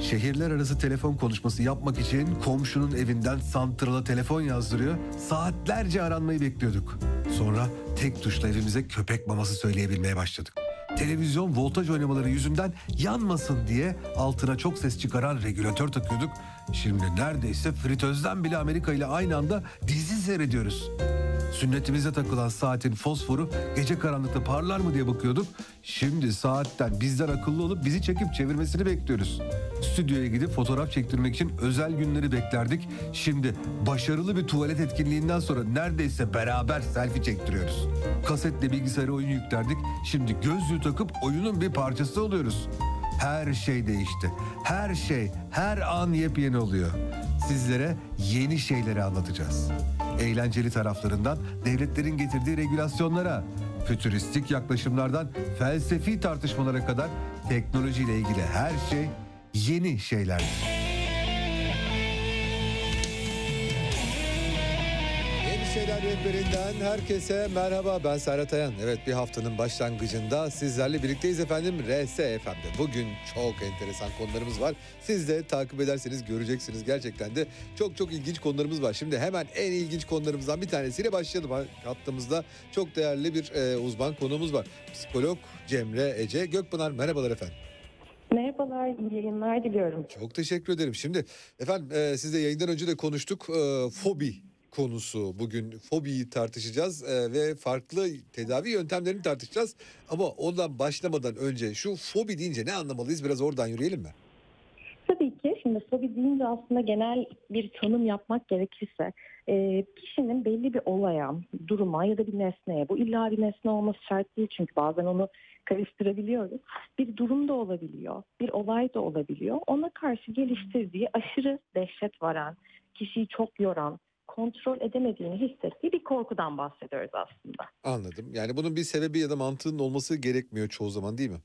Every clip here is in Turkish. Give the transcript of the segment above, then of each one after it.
Şehirler arası telefon konuşması yapmak için komşunun evinden santrala telefon yazdırıyor. Saatlerce aranmayı bekliyorduk. Sonra tek tuşla evimize köpek maması söyleyebilmeye başladık. Televizyon voltaj oynamaları yüzünden yanmasın diye altına çok ses çıkaran regülatör takıyorduk. Şimdi neredeyse fritözden bile Amerika ile aynı anda dizi seyrediyoruz. Sünnetimize takılan saatin fosforu gece karanlıkta parlar mı diye bakıyorduk. Şimdi saatten bizden akıllı olup bizi çekip çevirmesini bekliyoruz. Stüdyoya gidip fotoğraf çektirmek için özel günleri beklerdik. Şimdi başarılı bir tuvalet etkinliğinden sonra neredeyse beraber selfie çektiriyoruz. Kasetle bilgisayara oyun yüklerdik. Şimdi gözlüğü takıp oyunun bir parçası oluyoruz. Her şey değişti. Her şey, her an yepyeni oluyor. Sizlere yeni şeyleri anlatacağız. Eğlenceli taraflarından devletlerin getirdiği regülasyonlara, fütüristik yaklaşımlardan felsefi tartışmalara kadar teknolojiyle ilgili her şey yeni şeylerdir. Rehberinden herkese merhaba ben Serhat Ayan. Evet bir haftanın başlangıcında sizlerle birlikteyiz efendim RSFM'de. Bugün çok enteresan konularımız var. Siz de takip ederseniz göreceksiniz gerçekten de çok çok ilginç konularımız var. Şimdi hemen en ilginç konularımızdan bir tanesiyle başlayalım. Hattımızda çok değerli bir e, uzman konuğumuz var. Psikolog Cemre Ece Gökpınar merhabalar efendim. Merhabalar, iyi yayınlar diliyorum. Çok teşekkür ederim. Şimdi efendim e, sizle yayından önce de konuştuk. E, fobi konusu. Bugün fobiyi tartışacağız e, ve farklı tedavi yöntemlerini tartışacağız. Ama ondan başlamadan önce şu fobi deyince ne anlamalıyız? Biraz oradan yürüyelim mi? Tabii ki şimdi fobi deyince aslında genel bir tanım yapmak gerekirse e, kişinin belli bir olaya, duruma ya da bir nesneye, bu illa bir nesne olması şart değil çünkü bazen onu karıştırabiliyoruz. Bir durum da olabiliyor, bir olay da olabiliyor. Ona karşı geliştirdiği aşırı dehşet varan, kişiyi çok yoran, kontrol edemediğini hissettiği bir korkudan bahsediyoruz aslında. Anladım. Yani bunun bir sebebi ya da mantığının olması gerekmiyor çoğu zaman değil mi?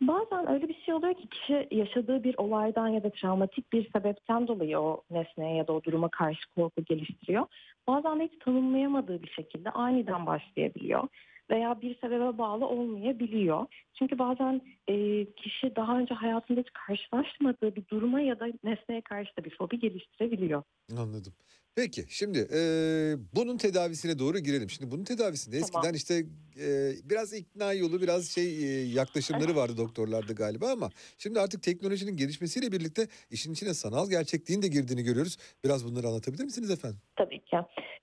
Bazen öyle bir şey oluyor ki kişi yaşadığı bir olaydan ya da travmatik bir sebepten dolayı o nesneye ya da o duruma karşı korku geliştiriyor. Bazen de hiç tanımlayamadığı bir şekilde aniden başlayabiliyor veya bir sebebe bağlı olmayabiliyor. Çünkü bazen e, kişi daha önce hayatında hiç karşılaşmadığı bir duruma ya da nesneye karşı da bir fobi geliştirebiliyor. Anladım. Peki şimdi e, bunun tedavisine doğru girelim. Şimdi bunun tedavisinde Tamam. eskiden işte e, biraz ikna yolu biraz şey e, yaklaşımları vardı doktorlarda galiba ama şimdi artık teknolojinin gelişmesiyle birlikte işin içine sanal gerçekliğin de girdiğini görüyoruz. Biraz bunları anlatabilir misiniz efendim? Tabii ki.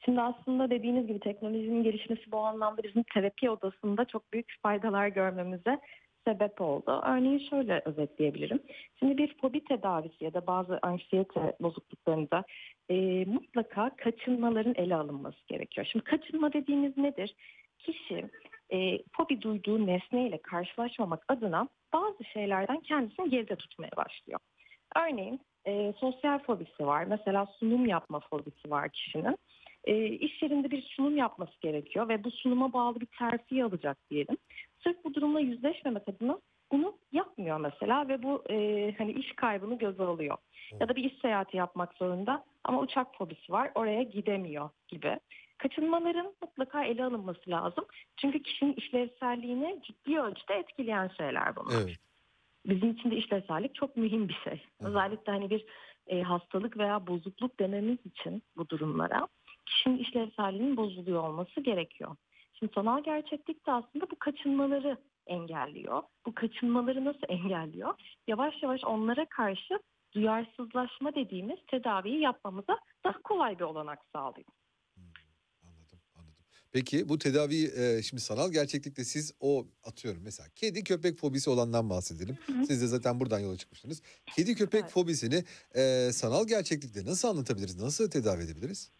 Şimdi aslında dediğiniz gibi teknolojinin gelişmesi bu anlamda bizim terapi odasında çok büyük faydalar görmemize sebep oldu. Örneğin şöyle özetleyebilirim. Şimdi bir fobi tedavisi ya da bazı anksiyete bozukluklarında e, mutlaka kaçınmaların ele alınması gerekiyor. Şimdi kaçınma dediğimiz nedir? Kişi e, fobi duyduğu nesneyle karşılaşmamak adına bazı şeylerden kendisini geride tutmaya başlıyor. Örneğin e, sosyal fobisi var. Mesela sunum yapma fobisi var kişinin. E, iş yerinde bir sunum yapması gerekiyor ve bu sunuma bağlı bir terfi alacak diyelim. Sırf bu durumla yüzleşmemek adına bunu yapmıyor mesela ve bu e, hani iş kaybını göze alıyor. Ya da bir iş seyahati yapmak zorunda ama uçak fobisi var oraya gidemiyor gibi. Kaçınmaların mutlaka ele alınması lazım. Çünkü kişinin işlevselliğini ciddi ölçüde etkileyen şeyler bunlar. Evet. Bizim için de işlevsellik çok mühim bir şey. Hı. Özellikle hani bir e, hastalık veya bozukluk dememiz için bu durumlara kişinin işlevselliğinin bozuluyor olması gerekiyor. Şimdi sanal gerçeklik de aslında bu kaçınmaları engelliyor. Bu kaçınmaları nasıl engelliyor? Yavaş yavaş onlara karşı duyarsızlaşma dediğimiz tedaviyi yapmamıza daha kolay bir olanak sağlıyor. Anladım, anladım. Peki bu tedavi e, şimdi sanal gerçeklikte siz o atıyorum mesela kedi köpek fobisi olandan bahsedelim. Hı hı. Siz de zaten buradan yola çıkmıştınız. Kedi köpek Evet. fobisini e, sanal gerçeklikte nasıl anlatabiliriz? Nasıl tedavi edebiliriz?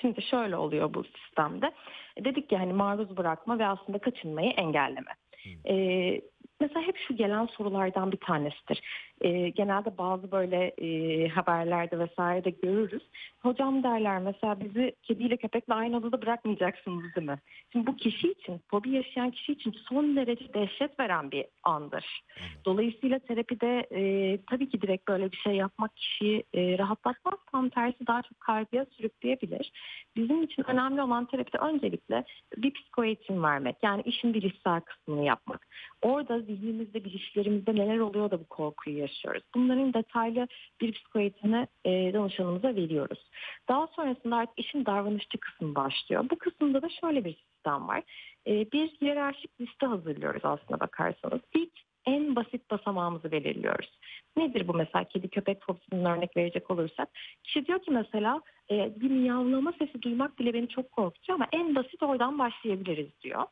Şimdi şöyle oluyor bu sistemde. E, Dedik ki hani maruz bırakma ve aslında kaçınmayı engelleme. Hmm. E, mesela hep şu gelen sorulardan bir tanesidir. E, genelde bazı böyle e, haberlerde vesaire de görürüz. Hocam derler mesela bizi kediyle köpekle aynı odada bırakmayacaksınız değil mi? Şimdi bu kişi için, fobi yaşayan kişi için son derece dehşet veren bir andır. Dolayısıyla terapide e, tabii ki direkt böyle bir şey yapmak kişiyi e, rahatlatmaz. Tam tersi daha çok kaygıya sürükleyebilir. Bizim için önemli olan terapide öncelikle bir psiko eğitim vermek. Yani işin bilişsel kısmını yapmak. Orada zihnimizde, bilişlerimizde neler oluyor da bu korkuyu yaşıyoruz. Bunların detaylı bir psikoeğitimini e, danışanımıza veriyoruz. Daha sonrasında artık işin davranışçı kısmı başlıyor. Bu kısımda da şöyle bir sistem var. E, bir hiyerarşik liste hazırlıyoruz aslına bakarsanız. İlk en basit basamağımızı belirliyoruz. Nedir bu mesela kedi köpek fobisinden örnek verecek olursak? Kişi diyor ki mesela e, bir miyavlama sesi duymak bile beni çok korkutuyor ama en basit oradan başlayabiliriz diyor.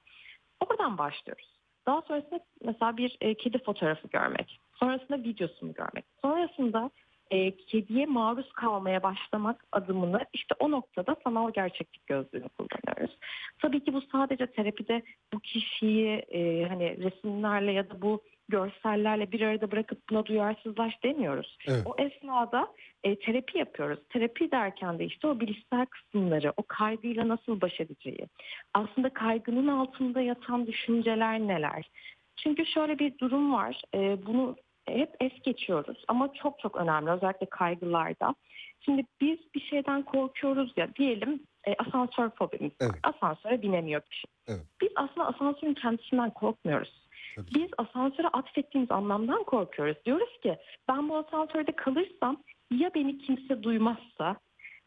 Oradan başlıyoruz. Daha sonrasında mesela bir e, kedi fotoğrafı görmek. Sonrasında videosunu görmek. Sonrasında e, kediye maruz kalmaya başlamak adımını işte o noktada sanal gerçeklik gözlüğünü kullanıyoruz. Tabii ki bu sadece terapide bu kişiyi e, hani resimlerle ya da bu görsellerle bir arada bırakıp buna duyarsızlaş demiyoruz. Evet. O esnada e, terapi yapıyoruz. Terapi derken de işte o bilişsel kısımları, o kaygıyla nasıl baş edeceği, aslında kaygının altında yatan düşünceler neler? Çünkü şöyle bir durum var, e, bunu hep es geçiyoruz ama çok çok önemli özellikle kaygılarda. Şimdi biz bir şeyden korkuyoruz ya diyelim e, asansör fobimiz. Evet. Asansöre binemiyor kişi. Evet. Biz aslında asansörün kendisinden korkmuyoruz. Tabii. Biz asansöre atfettiğimiz anlamdan korkuyoruz. Diyoruz ki ben bu asansörde kalırsam ya beni kimse duymazsa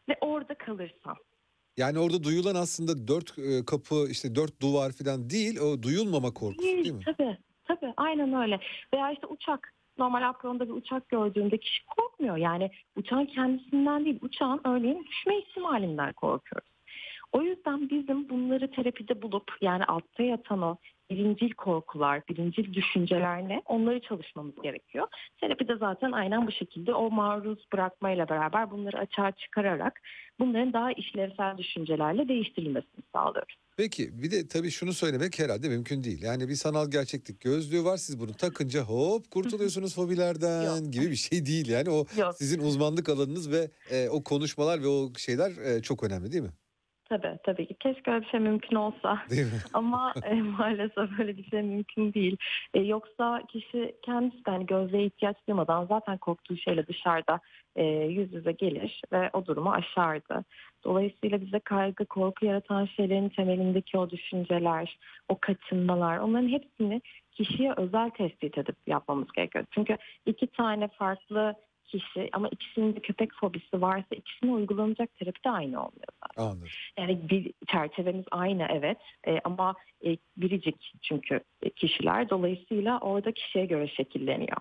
ve orada kalırsam. Yani orada duyulan aslında dört e, kapı işte dört duvar falan değil o duyulmama korkusu değil, Değil, mi? tabii, tabii aynen öyle. Veya işte uçak. Normal apronda bir uçak gördüğünde kişi korkmuyor. Yani uçağın kendisinden değil, uçağın örneğin düşme ihtimalinden korkuyoruz. O yüzden bizim bunları terapide bulup yani altta yatan o birincil korkular, birincil düşünceler ne onları çalışmamız gerekiyor. Terapide zaten aynen bu şekilde o maruz bırakmayla beraber bunları açığa çıkararak bunların daha işlevsel düşüncelerle değiştirilmesini sağlıyoruz. Peki bir de tabii şunu söylemek herhalde mümkün değil. Yani bir sanal gerçeklik gözlüğü var siz bunu takınca hop kurtuluyorsunuz fobilerden Yok. gibi bir şey değil. Yani o Yok. sizin uzmanlık alanınız ve e, o konuşmalar ve o şeyler e, çok önemli değil mi? Tabii tabii ki. Keşke öyle bir şey mümkün olsa. Değil mi? Ama e, maalesef öyle bir şey mümkün değil. E, yoksa kişi kendisi de hani gözlüğe ihtiyaç duymadan zaten korktuğu şeyle dışarıda e, yüz yüze gelir ve o durumu aşardı. Dolayısıyla bize kaygı, korku yaratan şeylerin temelindeki o düşünceler, o kaçınmalar onların hepsini kişiye özel tespit edip yapmamız gerekiyor. Çünkü iki tane farklı kişi ama ikisinin de köpek fobisi varsa ikisine uygulanacak terapi de aynı olmuyor zaten. Anladım. Yani bir çerçevemiz aynı evet e, ama e, biricik çünkü e, kişiler dolayısıyla orada kişiye göre şekilleniyor.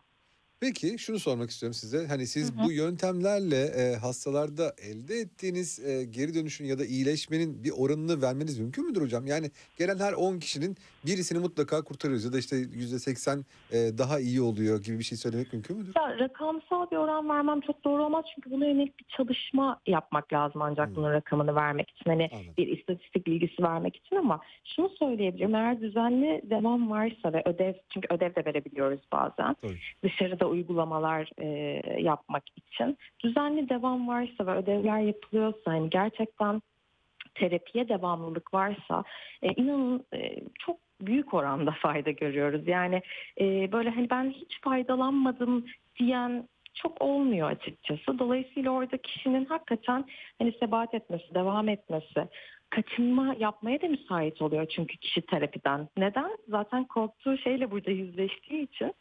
Peki şunu sormak istiyorum size. Hani siz Hı hı. bu yöntemlerle e, hastalarda elde ettiğiniz e, geri dönüşün ya da iyileşmenin bir oranını vermeniz mümkün müdür hocam? Yani gelen her 10 kişinin birisini mutlaka kurtarıyoruz ya da işte %80 e, daha iyi oluyor gibi bir şey söylemek mümkün müdür? Ya, rakamsal bir oran vermem çok doğru olmaz çünkü buna yönelik bir çalışma yapmak lazım ancak Hı. bunun rakamını vermek için. Hani Anladım. bir istatistik bilgisi vermek için ama şunu söyleyebilirim eğer düzenli devam varsa ve ödev çünkü ödev de verebiliyoruz bazen Tabii. dışarıda uygulamalar e, yapmak için düzenli devam varsa ve ödevler yapılıyorsa hani gerçekten terapiye devamlılık varsa e, inanın e, çok büyük oranda fayda görüyoruz. Yani e, böyle hani ben hiç faydalanmadım diyen çok olmuyor açıkçası. Dolayısıyla orada kişinin hakikaten hani sebat etmesi, devam etmesi, kaçınma yapmaya da müsait oluyor çünkü kişi terapiden. Neden? Zaten korktuğu şeyle burada yüzleştiği için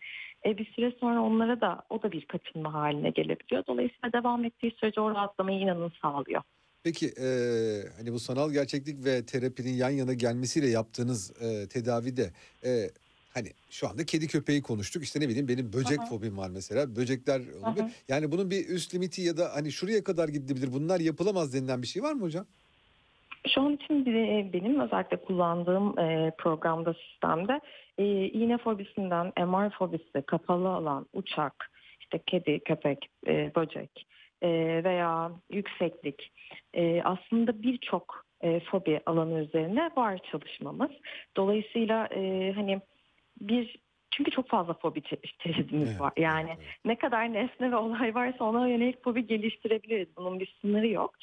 e, bir süre sonra onlara da o da bir kaçınma haline gelebiliyor. Dolayısıyla devam ettiği sürece o rahatlamayı inanın sağlıyor. Peki e, hani bu sanal gerçeklik ve terapinin yan yana gelmesiyle yaptığınız e, tedavide e, hani şu anda kedi köpeği konuştuk işte ne bileyim benim böcek Aha. fobim var mesela böcekler olabilir. Aha. Yani bunun bir üst limiti ya da hani şuraya kadar gidebilir bunlar yapılamaz denilen bir şey var mı hocam? Şu an için bir- benim özellikle kullandığım e, programda sistemde e, iğne fobisinden MR fobisi, kapalı alan, uçak, işte kedi, köpek, e, böcek e, veya yükseklik e, aslında birçok e, fobi alanı üzerine var çalışmamız. Dolayısıyla e, hani bir çünkü çok fazla fobi çe- çeşidimiz Evet, var. Yani evet, ne kadar nesne ve olay varsa ona yönelik fobi geliştirebiliriz. Bunun bir sınırı yok.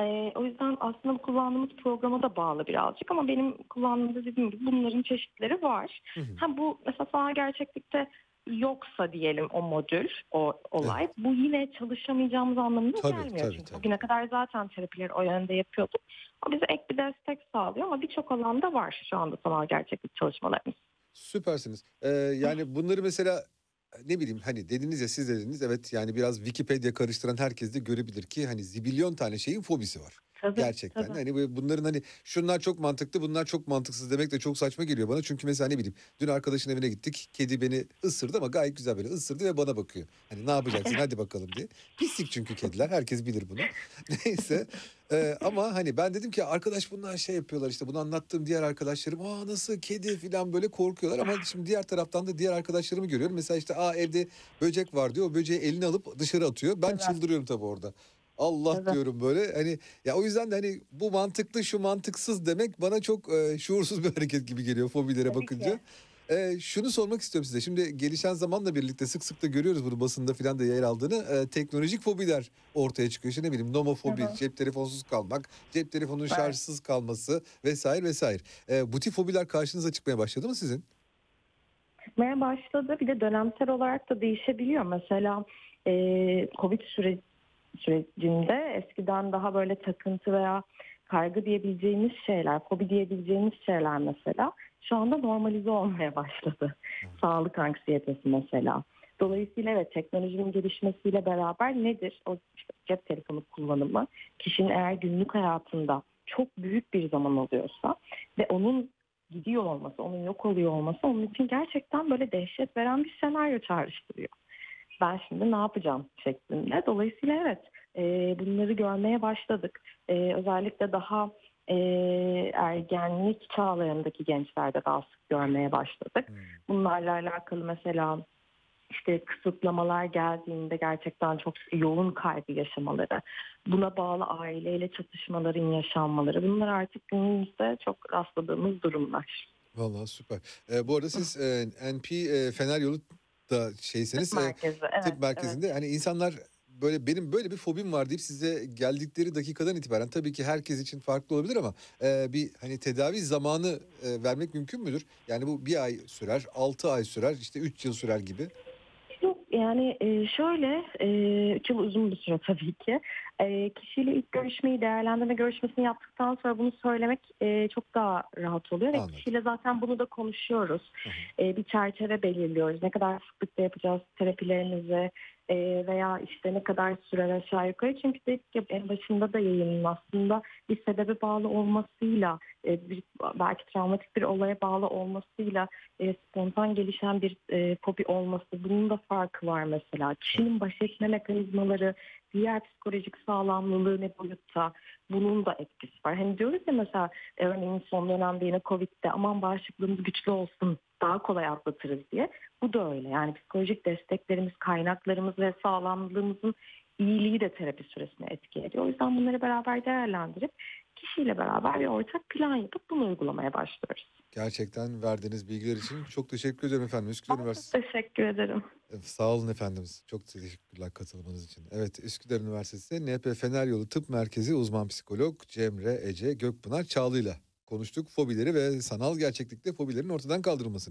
Ee, o yüzden aslında kullandığımız programa da bağlı birazcık ama benim kullandığımda dediğim gibi bunların çeşitleri var. Hı hı. Ha bu mesela sanal gerçeklikte yoksa diyelim o modül, o olay bu yine çalışamayacağımız anlamına Tabii, gelmiyor. tabii, Çünkü tabii. bugüne kadar zaten terapileri o yönde yapıyorduk. O bize ek bir destek sağlıyor ama birçok alanda var şu anda sanal gerçeklik çalışmalarımız. Süpersiniz. Ee, yani bunları mesela ne bileyim hani dediniz ya siz dediniz evet yani biraz Wikipedia karıştıran herkes de görebilir ki hani zibilyon tane şeyin fobisi var. Tabii, Gerçekten tabii. hani bunların hani şunlar çok mantıklı bunlar çok mantıksız demek de çok saçma geliyor bana. Çünkü mesela ne bileyim dün arkadaşın evine gittik kedi beni ısırdı ama gayet güzel böyle ısırdı ve bana bakıyor. Hani ne yapacaksın hadi bakalım diye. Pislik çünkü kediler herkes bilir bunu. Neyse Ee, ama hani ben dedim ki arkadaş bunlar şey yapıyorlar işte bunu anlattığım diğer arkadaşlarım aa nasıl kedi falan böyle korkuyorlar ama şimdi diğer taraftan da diğer arkadaşlarımı görüyorum. Mesela işte aa evde böcek var diyor o böceği eline alıp dışarı atıyor. Ben Evet. çıldırıyorum tabii orada. Allah Evet. diyorum böyle hani ya o yüzden de hani bu mantıklı şu mantıksız demek bana çok e, şuursuz bir hareket gibi geliyor fobilere Tabii bakınca. ki. E, şunu sormak istiyorum size. Şimdi gelişen zamanla birlikte sık sık da görüyoruz bunu basında filan da yer aldığını. E, teknolojik fobiler ortaya çıkıyor. İşte ne bileyim nomofobi, Hı hı. cep telefonsuz kalmak, cep telefonunun Evet. şarjsız kalması vesaire vesaire. E, bu tip fobiler karşınıza çıkmaya başladı mı sizin? Çıkmaya başladı. Bir de dönemsel olarak da değişebiliyor. Mesela e, Covid süre, sürecinde eskiden daha böyle takıntı veya kaygı diyebileceğimiz şeyler, fobi diyebileceğimiz şeyler mesela şu anda normalize olmaya başladı. Sağlık anksiyetesi mesela. Dolayısıyla evet teknolojinin gelişmesiyle beraber nedir? O işte cep telefonu kullanımı kişinin eğer günlük hayatında çok büyük bir zaman alıyorsa ve onun gidiyor olması, onun yok oluyor olması onun için gerçekten böyle dehşet veren bir senaryo çağrıştırıyor. Ben şimdi ne yapacağım şeklinde. Dolayısıyla evet e, bunları görmeye başladık. E, özellikle daha e, ergenlik çağlarındaki gençlerde daha sık görmeye başladık. Bunlarla alakalı mesela işte kısıtlamalar geldiğinde gerçekten çok yoğun kaygı yaşamaları, buna bağlı aileyle çatışmaların yaşanmaları bunlar artık günümüzde çok rastladığımız durumlar. Vallahi süper. E, bu arada siz e, NP e, Fener Yolu da şeyseniz Tıp e, merkezi, evet, tıp merkezinde hani insanlar böyle benim böyle bir fobim var deyip size geldikleri dakikadan itibaren tabii ki herkes için farklı olabilir ama e, bir hani tedavi zamanı e, vermek mümkün müdür? Yani bu bir ay sürer, altı ay sürer, işte üç yıl sürer gibi. Yani e, şöyle e, üç yıl uzun bir süre tabii ki. E, kişiyle ilk görüşmeyi değerlendirme görüşmesini yaptıktan sonra bunu söylemek e, çok daha rahat oluyor. Ve Anladım. kişiyle zaten bunu da konuşuyoruz. E, bir çerçeve belirliyoruz. Ne kadar sıklıkla yapacağız terapilerimizi e, veya işte ne kadar sürer aşağı yukarı. Çünkü dedik ya en başında da yayının aslında bir sebebe bağlı olmasıyla e, bir, belki travmatik bir olaya bağlı olmasıyla e, spontan gelişen bir e, fobi olması bunun da farkı var mesela. Kişinin baş etme mekanizmaları, diğer psikolojik sağlamlılığı ne boyutta bunun da etkisi var. Hani diyoruz ya mesela e, örneğin son dönemde yine Covid'de aman bağışıklığımız güçlü olsun daha kolay atlatırız diye. Bu da öyle yani psikolojik desteklerimiz, kaynaklarımız ve sağlamlığımızın iyiliği de terapi süresine etki ediyor. O yüzden bunları beraber değerlendirip kişiyle beraber bir ortak plan yapıp bunu uygulamaya başlıyoruz. Gerçekten verdiğiniz bilgiler için çok teşekkür ederim efendim. Üsküdar Üniversitesi. çok teşekkür ederim. E, Sağ olun efendimiz. Çok teşekkürler katılmanız için. Evet Üsküdar Üniversitesi NP Fener Yolu Tıp Merkezi uzman psikolog Cemre Ece Gökpınar Çağlı'yla konuştuk. Fobileri ve sanal gerçeklikte fobilerin ortadan kaldırılmasını